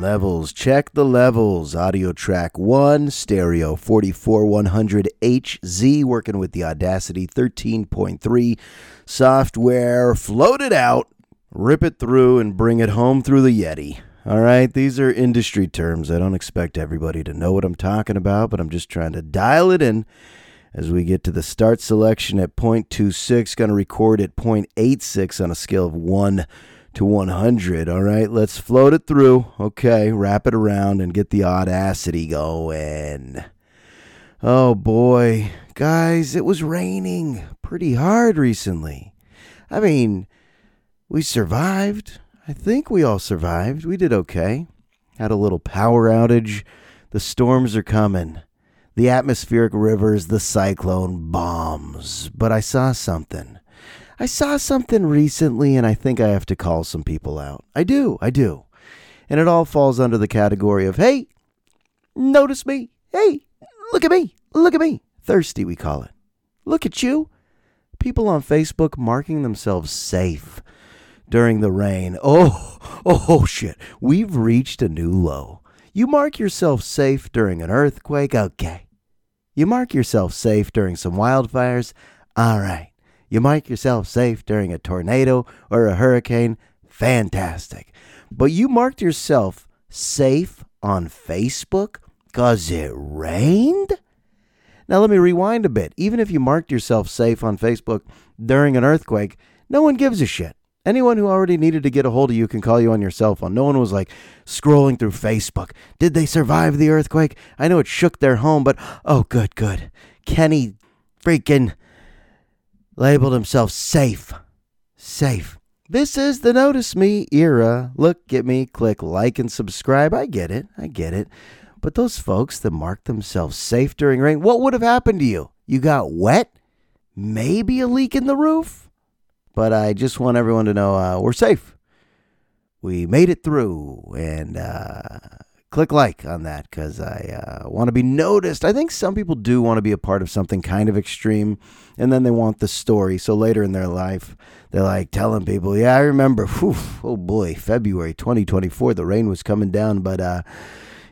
Levels, check the levels. Audio track 1, stereo 44100HZ, working with the Audacity 13.3 software. Float it out, rip it through, and bring it home through the Yeti. All right, these are industry terms. I don't expect everybody to know what I'm talking about, but I'm just trying to dial it in as we get to the start selection at 0.26. Going to record at 0.86 on a scale of 1 to 100. All right, let's float it through. Okay, wrap it around and get the audacity going. Oh boy, guys, it was raining pretty hard recently. I mean, we survived. I think we all survived. We did okay. Had a little power outage. The storms are coming. The atmospheric rivers, the cyclone bombs. But I saw something. I saw something recently and I think I have to call some people out. I do, I do. And it all falls under the category of, hey, notice me. Hey, look at me. Look at me. Thirsty, we call it. Look at you. People on Facebook marking themselves safe during the rain. Oh, oh, shit. We've reached a new low. You mark yourself safe during an earthquake? Okay. You mark yourself safe during some wildfires? All right. You mark yourself safe during a tornado or a hurricane? Fantastic. But you marked yourself safe on Facebook because it rained? Now, let me rewind a bit. Even if you marked yourself safe on Facebook during an earthquake, no one gives a shit. Anyone who already needed to get a hold of you can call you on your cell phone. No one was like scrolling through Facebook. Did they survive the earthquake? I know it shook their home, but oh, good, good. Kenny freaking labeled himself safe. Safe. This is the Notice Me era. Look at me, click like and subscribe. I get it. I get it. But those folks that marked themselves safe during rain, what would have happened to you? You got wet? Maybe a leak in the roof? But I just want everyone to know uh, we're safe. We made it through. And uh, click like on that because I uh, want to be noticed. I think some people do want to be a part of something kind of extreme and then they want the story. So later in their life, they're like telling people, Yeah, I remember, whew, oh boy, February 2024, the rain was coming down, but uh,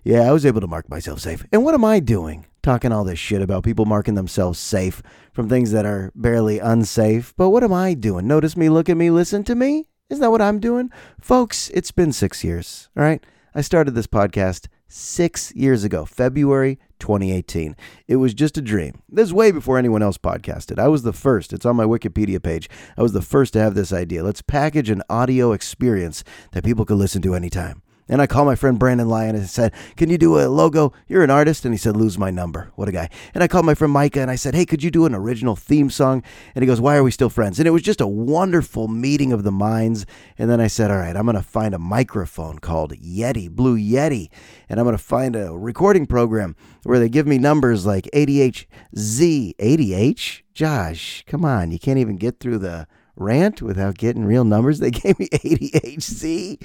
yeah, I was able to mark myself safe. And what am I doing? Talking all this shit about people marking themselves safe from things that are barely unsafe. But what am I doing? Notice me, look at me, listen to me? Isn't that what I'm doing? Folks, it's been six years, all right? I started this podcast six years ago, February 2018. It was just a dream. This is way before anyone else podcasted. I was the first. It's on my Wikipedia page. I was the first to have this idea. Let's package an audio experience that people could listen to anytime. And I called my friend Brandon Lai and said, Can you do a logo? You're an artist. And he said, Lose my number. What a guy. And I called my friend Micah and I said, Hey, could you do an original theme song? And he goes, Why are we still friends? And it was just a wonderful meeting of the minds. And then I said, All right, I'm going to find a microphone called Yeti, Blue Yeti. And I'm going to find a recording program where they give me numbers like ADHZ. ADH? Josh, come on. You can't even get through the rant without getting real numbers. They gave me ADHD.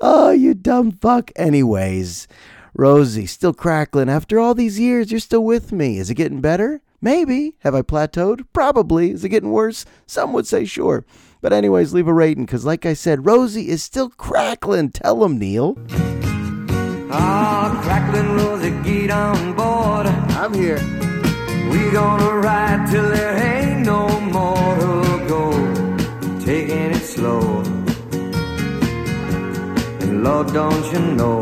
Oh, you dumb fuck. Anyways, Rosie, still crackling. After all these years, you're still with me. Is it getting better? Maybe. Have I plateaued? Probably. Is it getting worse? Some would say sure. But, anyways, leave a rating because, like I said, Rosie is still crackling. Tell him, Neil. Ah, crackling Rosie, get on board. I'm here. We gonna ride till there ain't no slow. And Lord, don't you know,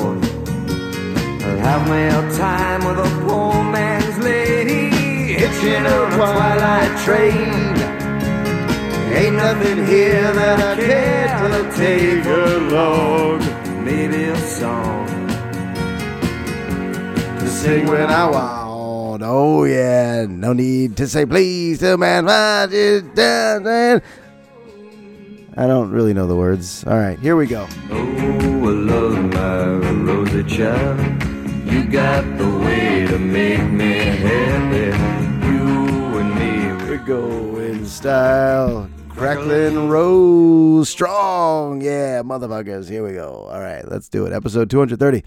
I'll have me a time with a poor man's lady. Hitching on a twilight train. Ain't nothing here that I care to take along. Maybe a song to sing when I want. Oh, yeah. No need to say please to man. I don't really know the words. All right, here we go. Oh, I love my rosy child. You got the way to make me happy. You and me. We go in style. Crackling Rose Strong. Yeah, motherfuckers. Here we go. All right, let's do it. Episode 230.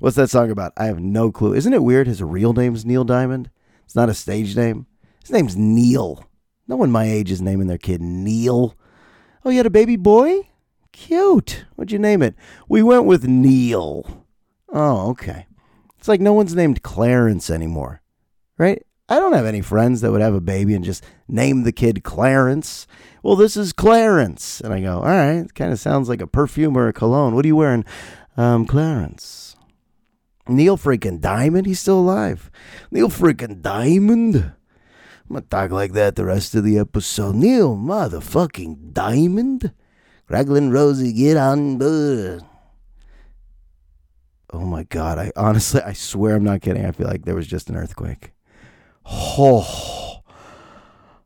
What's that song about? I have no clue. Isn't it weird his real name's Neil Diamond? It's not a stage name. His name's Neil. No one my age is naming their kid Neil. Oh, you had a baby boy? Cute. What'd you name it? We went with Neil. Oh, okay. It's like no one's named Clarence anymore, right? I don't have any friends that would have a baby and just name the kid Clarence. Well, this is Clarence. And I go, all right, it kind of sounds like a perfume or a cologne. What are you wearing? Um, Clarence. Neil freaking Diamond, he's still alive. Neil freaking Diamond. I'm gonna talk like that the rest of the episode. Neil motherfucking Diamond. Raglan Rosie, get on board. Oh my god, I honestly I swear I'm not kidding. I feel like there was just an earthquake. Oh.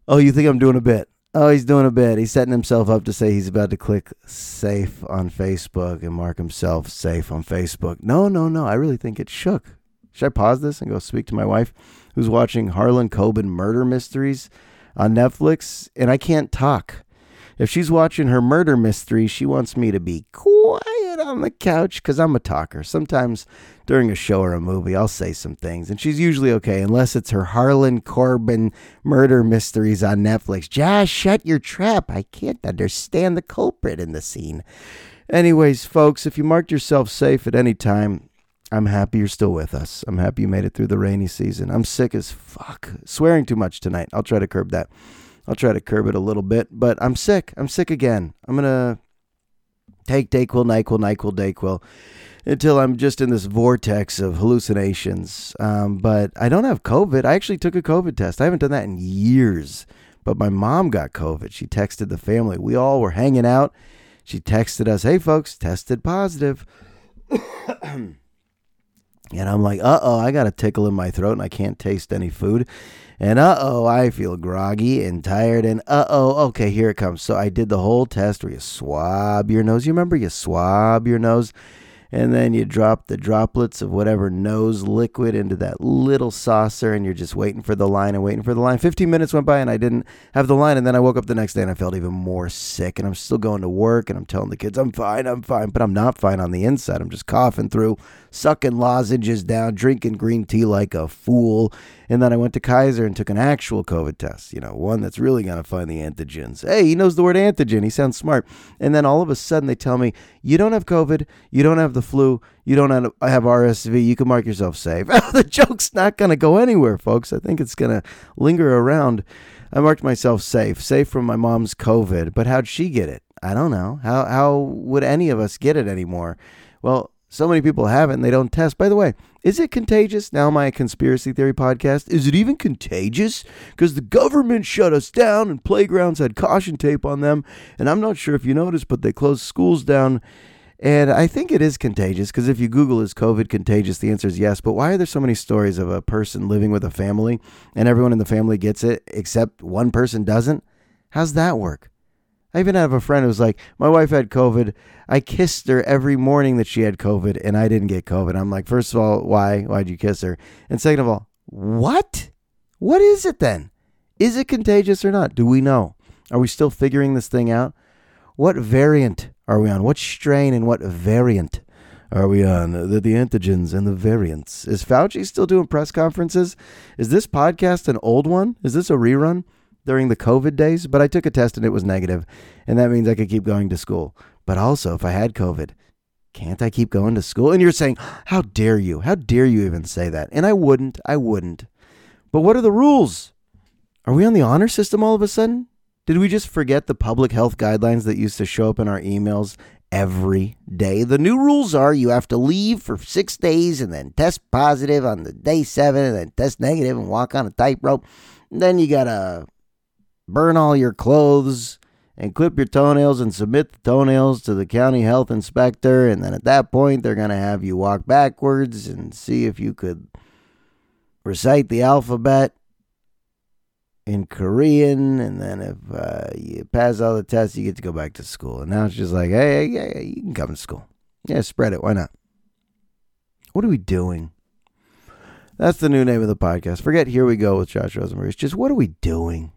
Oh, you think I'm doing a bit? Oh, he's doing a bit. He's setting himself up to say he's about to click safe on Facebook and mark himself safe on Facebook. No, no, no. I really think it shook. Should I pause this and go speak to my wife who's watching Harlan Coben murder mysteries on Netflix and I can't talk. If she's watching her murder mystery, she wants me to be quiet on the couch because I'm a talker. Sometimes during a show or a movie, I'll say some things, and she's usually okay, unless it's her Harlan Coben murder mysteries on Netflix. Josh, shut your trap. I can't understand the culprit in the scene. Anyways, folks, if you marked yourself safe at any time, I'm happy you're still with us. I'm happy you made it through the rainy season. I'm sick as fuck. Swearing too much tonight. I'll try to curb that. I'll try to curb it a little bit, but I'm sick. I'm sick again. I'm going to take Dayquil, NyQuil, NyQuil, Dayquil until I'm just in this vortex of hallucinations. Um, but I don't have COVID. I actually took a COVID test. I haven't done that in years. But my mom got COVID. She texted the family. We all were hanging out. She texted us, hey, folks, tested positive. And I'm like, uh oh, I got a tickle in my throat and I can't taste any food. And uh oh, I feel groggy and tired. And uh oh, okay, here it comes. So I did the whole test where you swab your nose. You remember you swab your nose and then you drop the droplets of whatever nose liquid into that little saucer and you're just waiting for the line and waiting for the line 15 minutes went by and i didn't have the line and then i woke up the next day and i felt even more sick and i'm still going to work and i'm telling the kids i'm fine i'm fine but i'm not fine on the inside i'm just coughing through sucking lozenges down drinking green tea like a fool and then I went to Kaiser and took an actual COVID test, you know, one that's really going to find the antigens. Hey, he knows the word antigen. He sounds smart. And then all of a sudden they tell me, you don't have COVID, you don't have the flu, you don't have, have RSV, you can mark yourself safe. the joke's not going to go anywhere, folks. I think it's going to linger around. I marked myself safe, safe from my mom's COVID. But how'd she get it? I don't know. How, how would any of us get it anymore? Well, so many people have it and they don't test. By the way, is it contagious? Now, my conspiracy theory podcast, is it even contagious? Because the government shut us down and playgrounds had caution tape on them. And I'm not sure if you noticed, but they closed schools down. And I think it is contagious because if you Google is COVID contagious, the answer is yes. But why are there so many stories of a person living with a family and everyone in the family gets it except one person doesn't? How's that work? I even have a friend who's like, my wife had COVID. I kissed her every morning that she had COVID, and I didn't get COVID. I'm like, first of all, why? Why'd you kiss her? And second of all, what? What is it then? Is it contagious or not? Do we know? Are we still figuring this thing out? What variant are we on? What strain and what variant are we on? The, the antigens and the variants. Is Fauci still doing press conferences? Is this podcast an old one? Is this a rerun? during the COVID days, but I took a test and it was negative, and that means I could keep going to school. But also, if I had COVID, can't I keep going to school? And you're saying, how dare you? How dare you even say that? And I wouldn't. I wouldn't. But what are the rules? Are we on the honor system all of a sudden? Did we just forget the public health guidelines that used to show up in our emails every day? The new rules are you have to leave for six days and then test positive on the day seven and then test negative and walk on a tightrope. Then you got to burn all your clothes and clip your toenails and submit the toenails to the county health inspector. And then at that point, they're going to have you walk backwards and see if you could recite the alphabet in Korean. And then if uh, you pass all the tests, you get to go back to school. And now it's just like, hey, yeah, you can come to school. Yeah, spread it. Why not? What are we doing? That's the new name of the podcast. Forget Here We Go with Josh Rosenberg. It's just, what are we doing?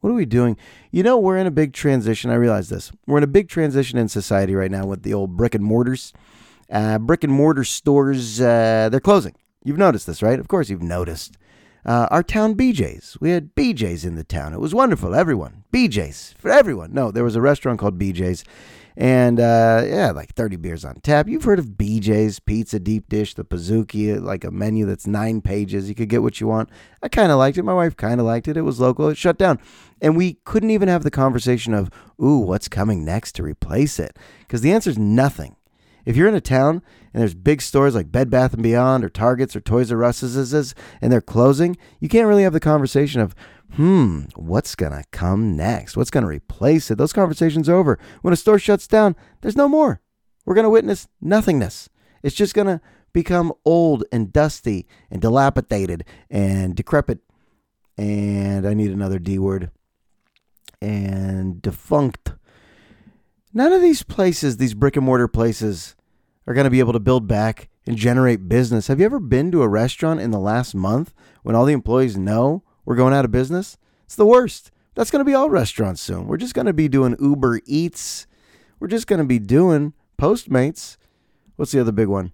What are we doing? You know, we're in a big transition. I realize this. We're in a big transition in society right now with the old brick and mortars. Uh, brick and mortar stores, uh, they're closing. You've noticed this, right? Of course, you've noticed. Uh, our town BJ's. We had BJ's in the town. It was wonderful. Everyone, BJ's for everyone. No, there was a restaurant called BJ's, and uh, yeah, like 30 beers on tap. You've heard of BJ's Pizza Deep Dish, the Pizookie, like a menu that's nine pages. You could get what you want. I kind of liked it. My wife kind of liked it. It was local. It shut down, and we couldn't even have the conversation of, "Ooh, what's coming next to replace it?" Because the answer is nothing. If you're in a town and there's big stores like Bed Bath and Beyond or Targets or Toys R Us's and they're closing, you can't really have the conversation of, hmm, what's going to come next? What's going to replace it? Those conversations are over. When a store shuts down, there's no more. We're going to witness nothingness. It's just going to become old and dusty and dilapidated and decrepit. And I need another D word. And defunct. None of these places, these brick and mortar places, are going to be able to build back and generate business. Have you ever been to a restaurant in the last month when all the employees know we're going out of business? It's the worst. That's going to be all restaurants soon. We're just going to be doing Uber Eats. We're just going to be doing Postmates. What's the other big one?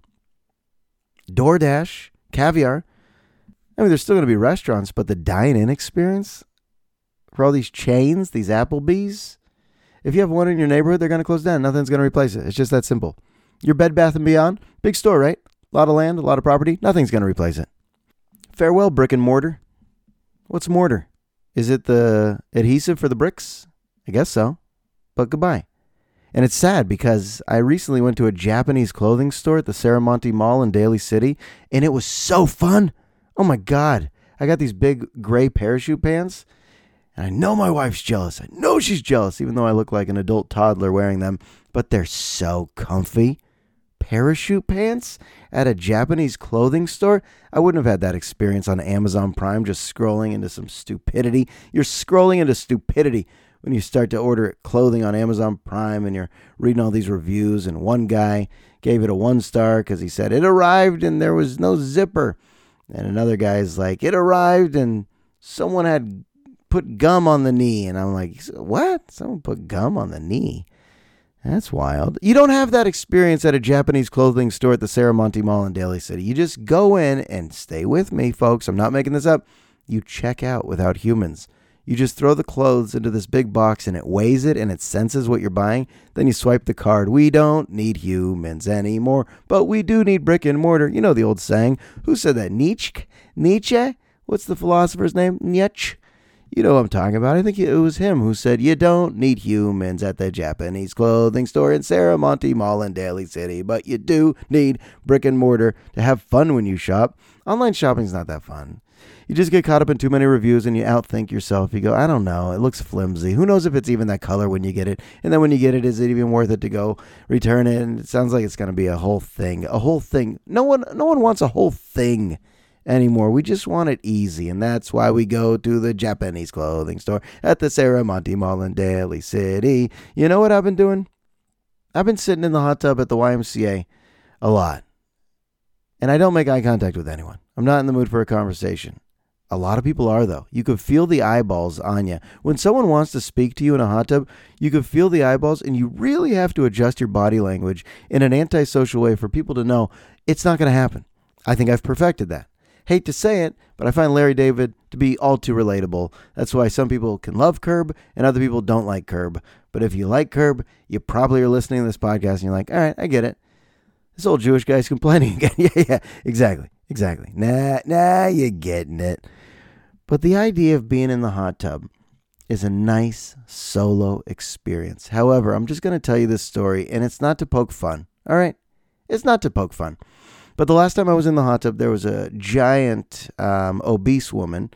DoorDash, Caviar. I mean, there's still going to be restaurants, but the dine in experience for all these chains, these Applebee's, if you have one in your neighborhood, they're going to close down. Nothing's going to replace it. It's just that simple. Your Bed Bath and Beyond, big store, right? A lot of land, a lot of property. Nothing's going to replace it. Farewell, brick and mortar. What's mortar? Is it the adhesive for the bricks? I guess so. But goodbye. And it's sad because I recently went to a Japanese clothing store at the Serramonte Mall in Daly City, and it was so fun. Oh my God. I got these big gray parachute pants, and I know my wife's jealous. I know she's jealous, even though I look like an adult toddler wearing them, but they're so comfy. Parachute pants at a Japanese clothing store? I wouldn't have had that experience on Amazon Prime just scrolling into some stupidity. You're scrolling into stupidity when you start to order clothing on Amazon Prime and you're reading all these reviews. And one guy gave it a one star because he said it arrived and there was no zipper. And another guy's like, it arrived and someone had put gum on the knee. And I'm like, what? Someone put gum on the knee? That's wild. You don't have that experience at a Japanese clothing store at the Serramonte Mall in Daly City. You just go in and stay with me, folks. I'm not making this up. You check out without humans. You just throw the clothes into this big box and it weighs it and it senses what you're buying. Then you swipe the card. We don't need humans anymore, but we do need brick and mortar. You know the old saying. Who said that? Nietzsche? Nietzsche? What's the philosopher's name? Nietzsche? You know what I'm talking about. I think it was him who said, You don't need humans at the Japanese clothing store in Serramonte Mall in Daly City, but you do need brick and mortar to have fun when you shop. Online shopping's not that fun. You just get caught up in too many reviews and you outthink yourself. You go, I don't know, it looks flimsy. Who knows if it's even that color when you get it? And then when you get it, is it even worth it to go return it? And it sounds like it's going to be a whole thing. A whole thing. No one, no one wants a whole thing anymore. We just want it easy, and that's why we go to the Japanese clothing store at the Serramonte Mall in Daly City. You know what I've been doing? I've been sitting in the hot tub at the YMCA a lot. And I don't make eye contact with anyone. I'm not in the mood for a conversation. A lot of people are, though. You could feel the eyeballs on you. When someone wants to speak to you in a hot tub, you could feel the eyeballs, and you really have to adjust your body language in an antisocial way for people to know it's not going to happen. I think I've perfected that. Hate to say it, but I find Larry David to be all too relatable. That's why some people can love Curb and other people don't like Curb. But if you like Curb, you probably are listening to this podcast and you're like, all right, I get it. This old Jewish guy's complaining again. yeah, yeah, exactly, exactly. Nah, nah, you're getting it. But the idea of being in the hot tub is a nice solo experience. However, I'm just going to tell you this story, and it's not to poke fun. All right? It's not to poke fun. But the last time I was in the hot tub, there was a giant, um, obese woman,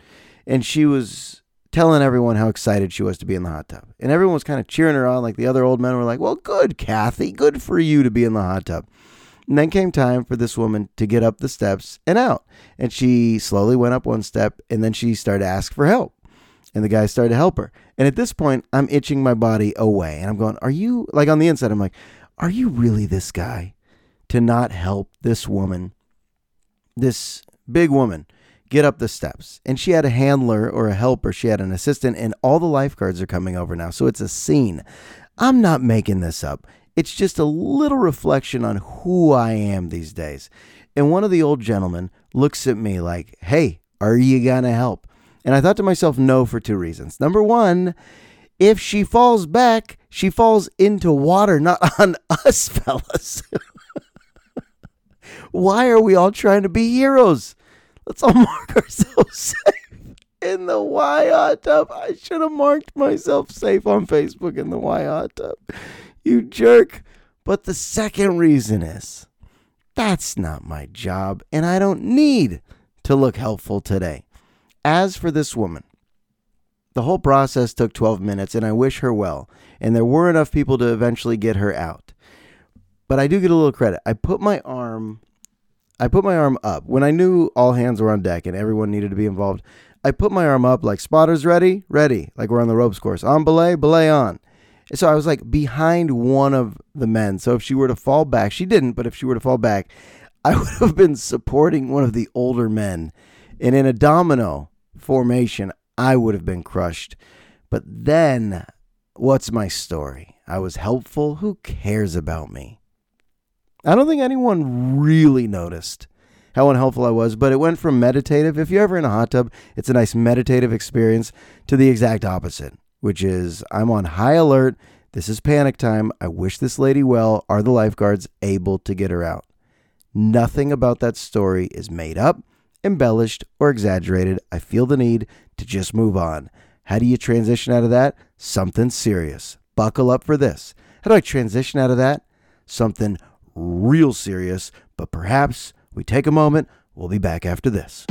and she was telling everyone how excited she was to be in the hot tub. And everyone was kind of cheering her on. Like the other old men were like, well, good, Kathy. Good for you to be in the hot tub. And then came time for this woman to get up the steps and out. And she slowly went up one step, and then she started to ask for help. And the guy started to help her. And at this point, I'm itching my body away. And I'm going, Are you, like on the inside, I'm like, Are you really this guy? To not help this woman, this big woman, get up the steps. And she had a handler or a helper, she had an assistant, and all the lifeguards are coming over now. So it's a scene. I'm not making this up. It's just a little reflection on who I am these days. And one of the old gentlemen looks at me like, Hey, Are you going to help? And I thought to myself, no, for two reasons. Number one, if she falls back, she falls into water, not on us, fellas. Why are we all trying to be heroes? Let's all mark ourselves safe in the Y hot tub. I should have marked myself safe on Facebook in the Y hot tub. You jerk. But the second reason is that's not my job, and I don't need to look helpful today. As for this woman, the whole process took 12 minutes, and I wish her well. And there were enough people to eventually get her out. But I do get a little credit. I put my arm I put my arm up when I knew all hands were on deck and everyone needed to be involved. I put my arm up like spotters ready, ready, like we're on the ropes course. On belay, belay on. And so I was like behind one of the men. So if she were to fall back, she didn't, but if she were to fall back, I would have been supporting one of the older men. And in a domino formation, I would have been crushed. But then, what's my story? I was helpful. Who cares about me? I don't think anyone really noticed how unhelpful I was, but it went from meditative. If you're ever in a hot tub, it's a nice meditative experience to the exact opposite, which is I'm on high alert. This is panic time. I wish this lady well. Are the lifeguards able to get her out? Nothing about that story is made up, embellished, or exaggerated. I feel the need to just move on. How do you transition out of that? Something serious. Buckle up for this. How do I transition out of that? Something real serious, but perhaps we take a moment. We'll be back after this.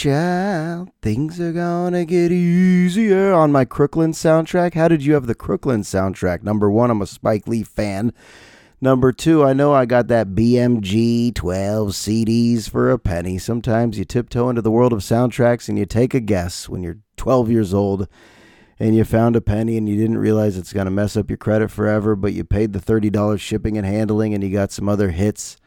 Child, things are gonna get easier on my Crooklyn soundtrack. How did you have the Crooklyn soundtrack? Number one, I'm a Spike Lee fan. Number two, I know I got that BMG 12 CDs for a penny. Sometimes you tiptoe into the world of soundtracks and you take a guess when you're 12 years old and you found a penny and you didn't realize it's going to mess up your credit forever, but you paid the $30 shipping and handling and you got some other hits.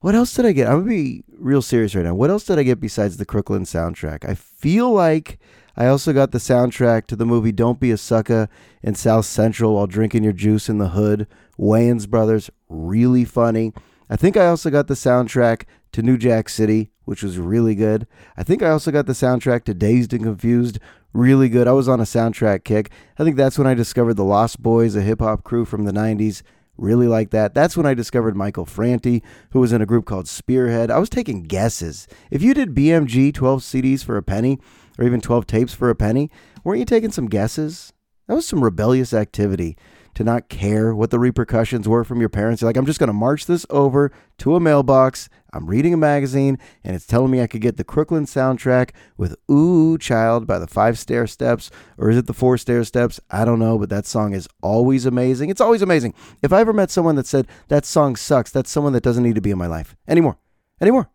What else did I get? I'm to be real serious right now. What else did I get besides the Crooklyn soundtrack? I feel like I also got the soundtrack to the movie Don't Be a Sucker in South Central while drinking your juice in the hood. Wayans Brothers, really funny. I think I also got the soundtrack to New Jack City, which was really good. I think I also got the soundtrack to Dazed and Confused, really good. I was on a soundtrack kick. I think that's when I discovered the Lost Boyz, a hip hop crew from the 90s. Really like that. That's when I discovered Michael Franti, who was in a group called Spearhead. I was taking guesses. If you did BMG 12 CDs for a penny, or even 12 tapes for a penny, weren't you taking some guesses? That was some rebellious activity to not care what the repercussions were from your parents. You're like, I'm just going to march this over to a mailbox. I'm reading a magazine, and it's telling me I could get the Crooklyn soundtrack with Ooh Child by the Five Stair Steps, or is it the Four Stair Steps? I don't know, but that song is always amazing. It's always amazing. If I ever met someone that said, that song sucks, that's someone that doesn't need to be in my life anymore. Anymore.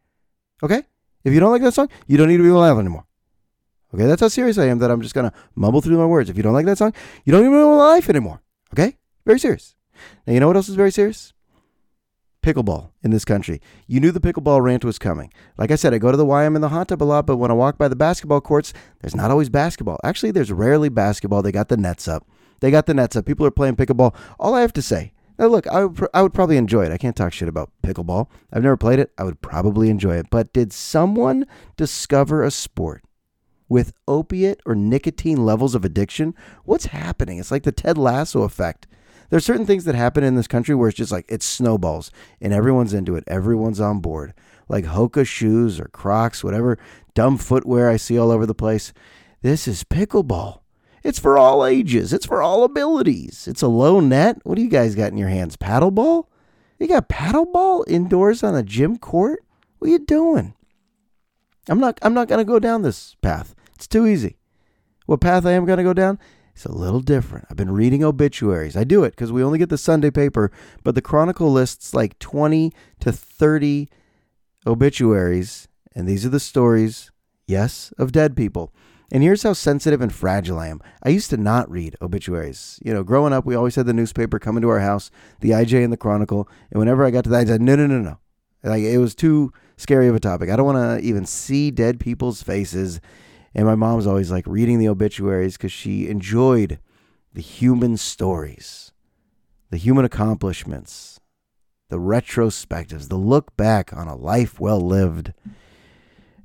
Okay? If you don't like that song, you don't need to be life anymore. Okay, that's how serious I am that I'm just gonna mumble through my words. If you don't like that song, you don't even know my life anymore. Okay? Very serious. Now you know what else is very serious? Pickleball in this country. You knew the pickleball rant was coming. Like I said, I go to the YM in the hot tub a lot, but when I walk by the basketball courts, there's not always basketball. Actually, there's rarely basketball. They got the nets up. They got the nets up. People are playing pickleball. All I have to say, now look, I I would probably enjoy it. I can't talk shit about pickleball. I've never played it. I would probably enjoy it. But did someone discover a sport with opiate or nicotine levels of addiction, what's happening? It's like the Ted Lasso effect. There's certain things that happen in this country where it's just like it snowballs and everyone's into it. Everyone's on board. Like Hoka shoes or Crocs, whatever dumb footwear I see all over the place. This is pickleball. It's for all ages. It's for all abilities. It's a low net. What do you guys got in your hands? Paddleball? You got paddleball indoors on a gym court? What are you doing? I'm not I'm not gonna go down this path. It's too easy. What path I am gonna go down? It's a little different. I've been reading obituaries. I do it because we only get the Sunday paper, but the Chronicle lists like 20 to 30 obituaries, and these are the stories, yes, of dead people. And here's how sensitive and fragile I am. I used to not read obituaries. You know, growing up, we always had the newspaper coming to our house, the IJ and the Chronicle. And whenever I got to that, I said, no, no, no, no. Like, it was too scary of a topic. I don't want to even see dead people's faces. And my mom's always like reading the obituaries because she enjoyed the human stories, the human accomplishments, the retrospectives, the look back on a life well lived.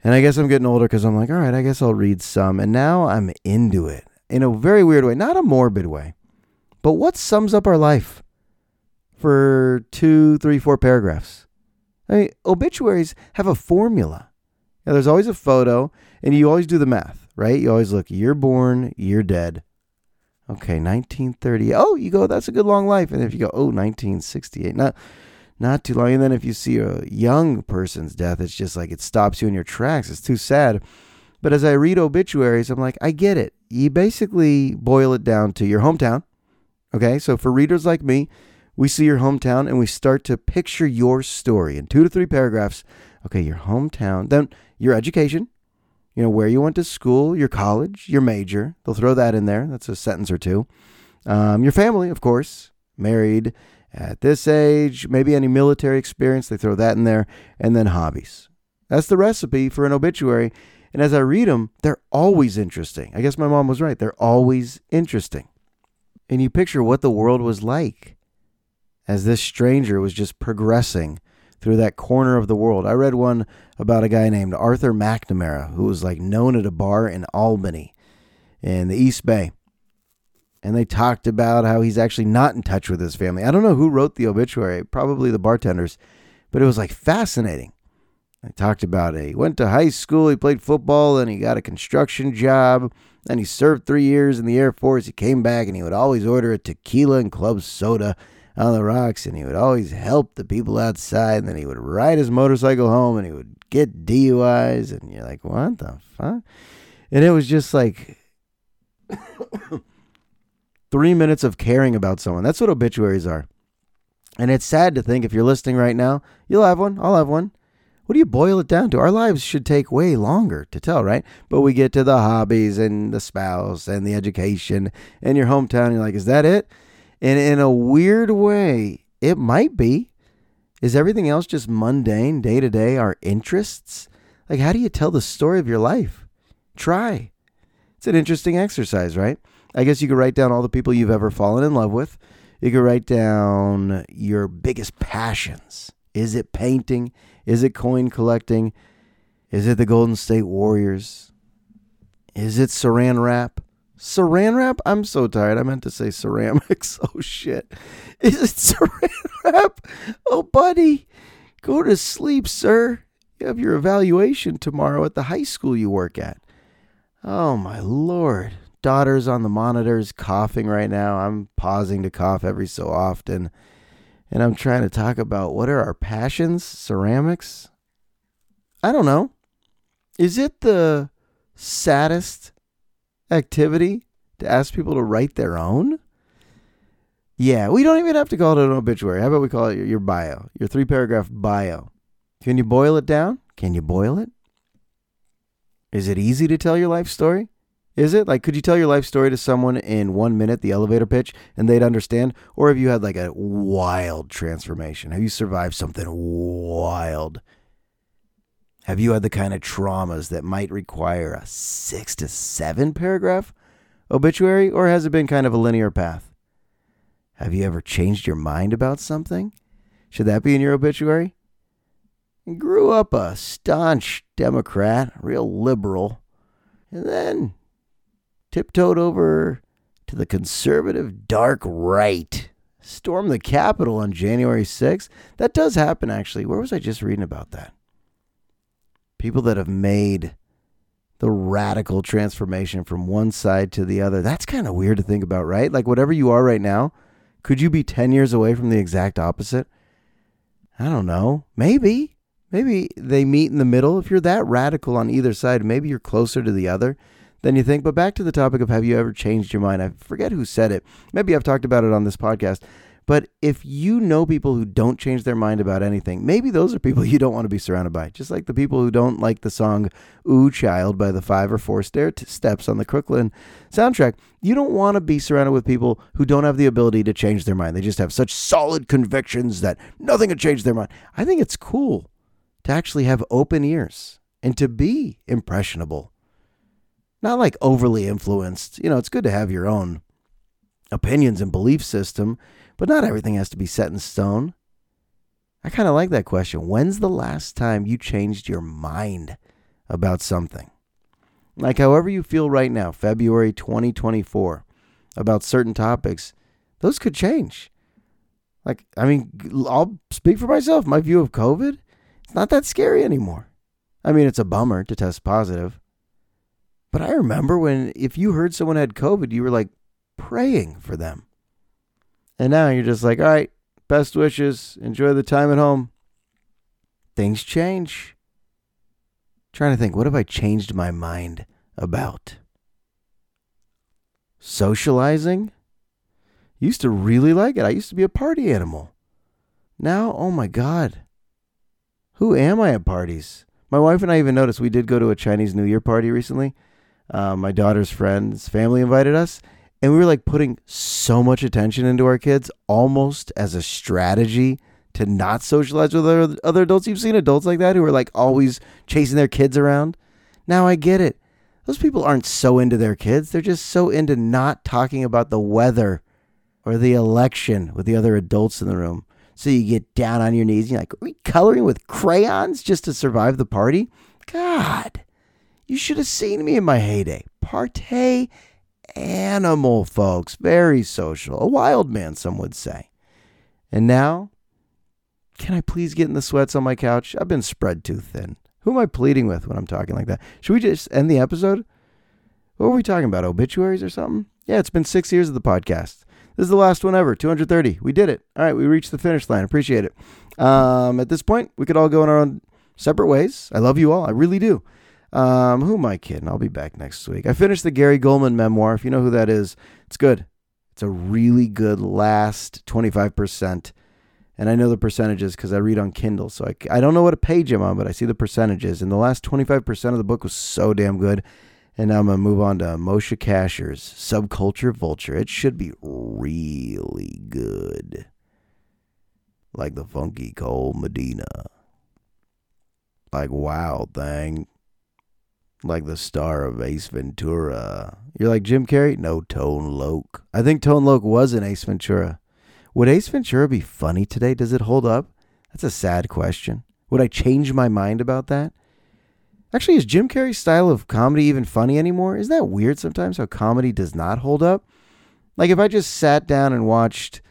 And I guess I'm getting older because I'm like, all right, I guess I'll read some. And now I'm into it in a very weird way, not a morbid way. But what sums up our life for two, three, four paragraphs? I mean, obituaries have a formula. There's always a photo, and you always do the math, right? You always look, you're born, you're dead. Okay, 1930. Oh, you go, that's a good long life. And if you go, oh, 1968, not, not too long. And then if you see a young person's death, it's just like it stops you in your tracks. It's too sad. But as I read obituaries, I'm like, I get it. You basically boil it down to your hometown. Okay, so for readers like me, we see your hometown and we start to picture your story in two to three paragraphs. Okay, your hometown, then your education, you know, where you went to school, your college, your major. They'll throw that in there. That's a sentence or two. Um, your family, of course, married at this age, maybe any military experience, they throw that in there, and then hobbies. That's the recipe for an obituary. And as I read them, they're always interesting. I guess my mom was right. They're always interesting. And you picture what the world was like as this stranger was just progressing through that corner of the world. I read one about a guy named Arthur McNamara who was like known at a bar in Albany in the East Bay. And they talked about how he's actually not in touch with his family. I don't know who wrote the obituary, probably the bartenders, but it was like fascinating. I talked about it. He went to high school, he played football, and he got a construction job. Then he served three years in the Air Force. He came back and he would always order a tequila and club soda on the rocks, and he would always help the people outside. And then he would ride his motorcycle home and he would get DUIs. And you're like, what the fuck? And it was just like three minutes of caring about someone. That's what obituaries are. And it's sad to think if you're listening right now, you'll have one, I'll have one. What do you boil it down to? Our lives should take way longer to tell, right? But we get to the hobbies and the spouse and the education and your hometown. You're like, is that it? And in a weird way, it might be. Is everything else just mundane, day to day, our interests? Like, how do you tell the story of your life? Try. It's an interesting exercise, right? I guess you could write down all the people you've ever fallen in love with. You could write down your biggest passions. Is it painting? Is it coin collecting? Is it the Golden State Warriors? Is it saran wrap? Saran wrap? I'm so tired. I meant to say ceramics. Oh shit. Is it saran wrap? Oh, buddy. Go to sleep, sir. You have your evaluation tomorrow at the high school you work at. Oh, my lord. Daughter's on the monitors coughing right now. I'm pausing to cough every so often. And I'm trying to talk about what are our passions? Ceramics? I don't know. Is it the saddest activity to ask people to write their own? Yeah, we don't even have to call it an obituary. How about we call it your, bio, your three paragraph bio? Can you boil it down? Can you boil it? Is it easy to tell your life story? Is it? Like, could you tell your life story to someone in one minute, the elevator pitch, and they'd understand? Or have you had like a wild transformation? Have you survived something wild? Have you had the kind of traumas that might require a six to seven paragraph obituary? Or has it been kind of a linear path? Have you ever changed your mind about something? Should that be in your obituary? Grew up a staunch Democrat, real liberal, and then tiptoed over to the conservative dark right. Stormed the Capitol on January 6th. That does happen, actually. Where was I just reading about that? People that have made the radical transformation from one side to the other. That's kind of weird to think about, right? Like, whatever you are right now, could you be 10 years away from the exact opposite? I don't know. Maybe. Maybe they meet in the middle. If you're that radical on either side, maybe you're closer to the other than you think. But back to the topic of have you ever changed your mind? I forget who said it. Maybe I've talked about it on this podcast. But if you know people who don't change their mind about anything, maybe those are people you don't want to be surrounded by. Just like the people who don't like the song Ooh Child by the Five or Four Stair t- Steps on the Crooklyn soundtrack. You don't want to be surrounded with people who don't have the ability to change their mind. They just have such solid convictions that nothing can change their mind. I think it's cool to actually have open ears and to be impressionable. Not like overly influenced. You know, it's good to have your own opinions and belief system, but not everything has to be set in stone. I kind of like that question. When's the last time you changed your mind about something? Like, however you feel right now, February 2024, about certain topics, those could change. Like, I mean, I'll speak for myself. My view of COVID, it's not that scary anymore. I mean, it's a bummer to test positive. But I remember when, if you heard someone had COVID, you were like praying for them. And now you're just like, all right, best wishes. Enjoy the time at home. Things change. trying to think, what have I changed my mind about? Socializing? Used to really like it. I used to be a party animal. Now, oh my God. Who am I at parties? My wife and I even noticed we did go to a Chinese New Year party recently. Uh, my daughter's friend's family invited us, and we were like putting so much attention into our kids almost as a strategy to not socialize with other, other adults. You've seen adults like that who are like always chasing their kids around. Now I get it. Those people aren't so into their kids. They're just so into not talking about the weather or the election with the other adults in the room. So you get down on your knees and you're like, are we coloring with crayons just to survive the party? God, you should have seen me in my heyday. Partay animal, folks. Very social. A wild man, some would say. And now, can I please get in the sweats on my couch? I've been spread too thin. Who am I pleading with when I'm talking like that? Should we just end the episode? What were we talking about? Obituaries or something? Yeah, it's been six years of the podcast. This is the last one ever, 230. We did it. All right, we reached the finish line. Appreciate it. Um, at this point, we could all go in our own separate ways. I love you all. I really do. Um, who am I kidding? I'll be back next week. I finished the Gary Gulman memoir. If you know who that is, it's good. It's a really good last 25%. And I know the percentages because I read on Kindle. So I, I don't know what a page I'm on, but I see the percentages. And the last 25% of the book was so damn good. And now I'm going to move on to Moshe Kasher's Subculture Vulture. It should be really good. Like the funky cold Medina. Like Wild Thing like the star of Ace Ventura. You're like Jim Carrey? No, Tone Loc. I think Tone Loc was in Ace Ventura. Would Ace Ventura be funny today? Does it hold up? That's a sad question. Would I change my mind about that? Actually, is Jim Carrey's style of comedy even funny anymore? Is that weird sometimes how comedy does not hold up? Like if I just sat down and watched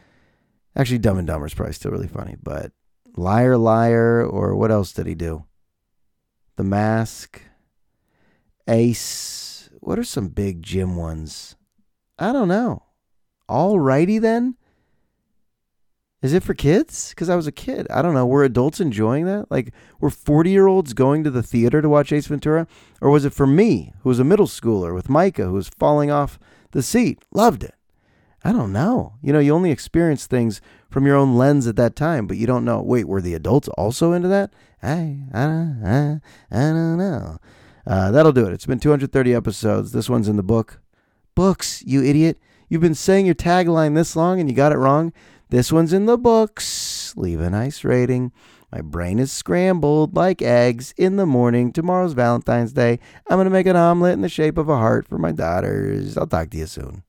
actually Dumb and Dumber is probably still really funny, but Liar Liar or what else did he do? The Mask. Ace. What are some big Jim ones? I don't know. Alrighty then. Is it for kids? Because I was a kid. I don't know. Were adults enjoying that? Like, were 40 year olds going to the theater to watch Ace Ventura? Or was it for me, who was a middle schooler with Micah, who was falling off the seat? Loved it. I don't know. You know, you only experience things from your own lens at that time, but you don't know. Wait, were the adults also into that? I, I, I, I don't know. Uh, that'll do it. It's been 230 episodes. This one's in the book. Books, you idiot. You've been saying your tagline this long and you got it wrong. This one's in the books. Leave a nice rating. My brain is scrambled like eggs in the morning. Tomorrow's Valentine's Day. I'm going to make an omelet in the shape of a heart for my daughters. I'll talk to you soon.